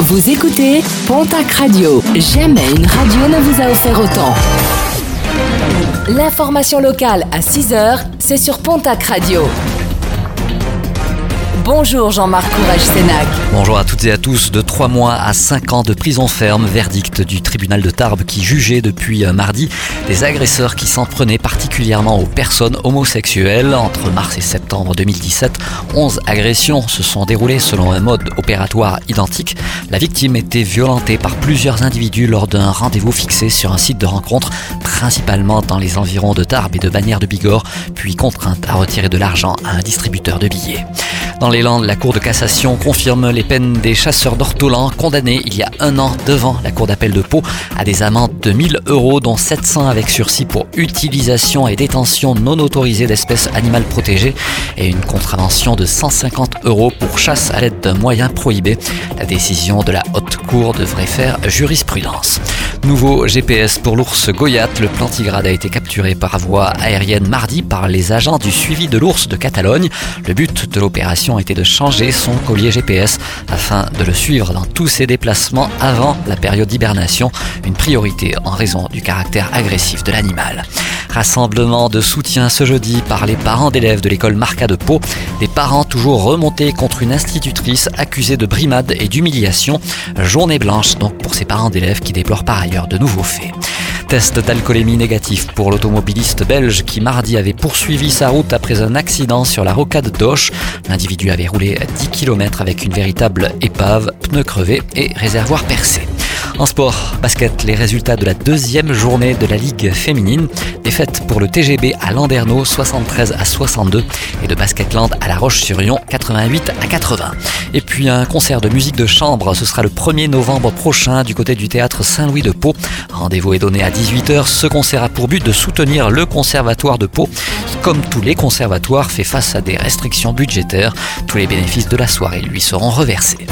Vous écoutez Pontac Radio. Jamais une radio ne vous a offert autant. L'information locale à 6h, c'est sur Pontac Radio. Bonjour Jean-Marc Courage-Sénac. Bonjour à toutes et à tous. De 3 mois à 5 ans de prison ferme, verdict du tribunal de Tarbes qui jugeait depuis euh, mardi des agresseurs qui s'en prenaient particulièrement aux personnes homosexuelles. Entre mars et septembre 2017, 11 agressions se sont déroulées selon un mode opératoire identique. La victime était violentée par plusieurs individus lors d'un rendez-vous fixé sur un site de rencontre, principalement dans les environs de Tarbes et de Bagnères de Bigorre, puis contrainte à retirer de l'argent à un distributeur de billets. Dans les Landes, la Cour de cassation confirme les peines des chasseurs d'ortolans condamnés il y a un an devant la Cour d'appel de Pau à des amendes de 1000 euros, dont 700 avec sursis pour utilisation et détention non autorisée d'espèces animales protégées et une contravention de 150 euros pour chasse à l'aide d'un moyen prohibé. La décision de la Haute Cour devrait faire jurisprudence. Nouveau GPS pour l'ours Goyat, le plantigrade a été capturé par voie aérienne mardi par les agents du suivi de l'ours de Catalogne. Le but de l'opération était de changer son collier GPS afin de le suivre dans tous ses déplacements avant la période d'hibernation, une priorité en raison du caractère agressif de l'animal. Rassemblement de soutien ce jeudi par les parents d'élèves de l'école Marca de Pau. Des parents toujours remontés contre une institutrice accusée de brimade et d'humiliation. Journée blanche donc pour ces parents d'élèves qui déplorent par ailleurs de nouveaux faits. Test d'alcoolémie négatif pour l'automobiliste belge qui mardi avait poursuivi sa route après un accident sur la rocade d'Auch. L'individu avait roulé à 10 km avec une véritable épave, pneus crevés et réservoir percé. En sport, basket, les résultats de la deuxième journée de la Ligue féminine. Défaite pour le TGB à Landerneau, 73 à 62. Et de Basketland à La Roche-sur-Yon, 88 à 80. Et puis un concert de musique de chambre, ce sera le 1er novembre prochain du côté du théâtre Saint-Louis de Pau. Rendez-vous est donné à 18h. Ce concert a pour but de soutenir le conservatoire de Pau, comme tous les conservatoires fait face à des restrictions budgétaires. Tous les bénéfices de la soirée lui seront reversés.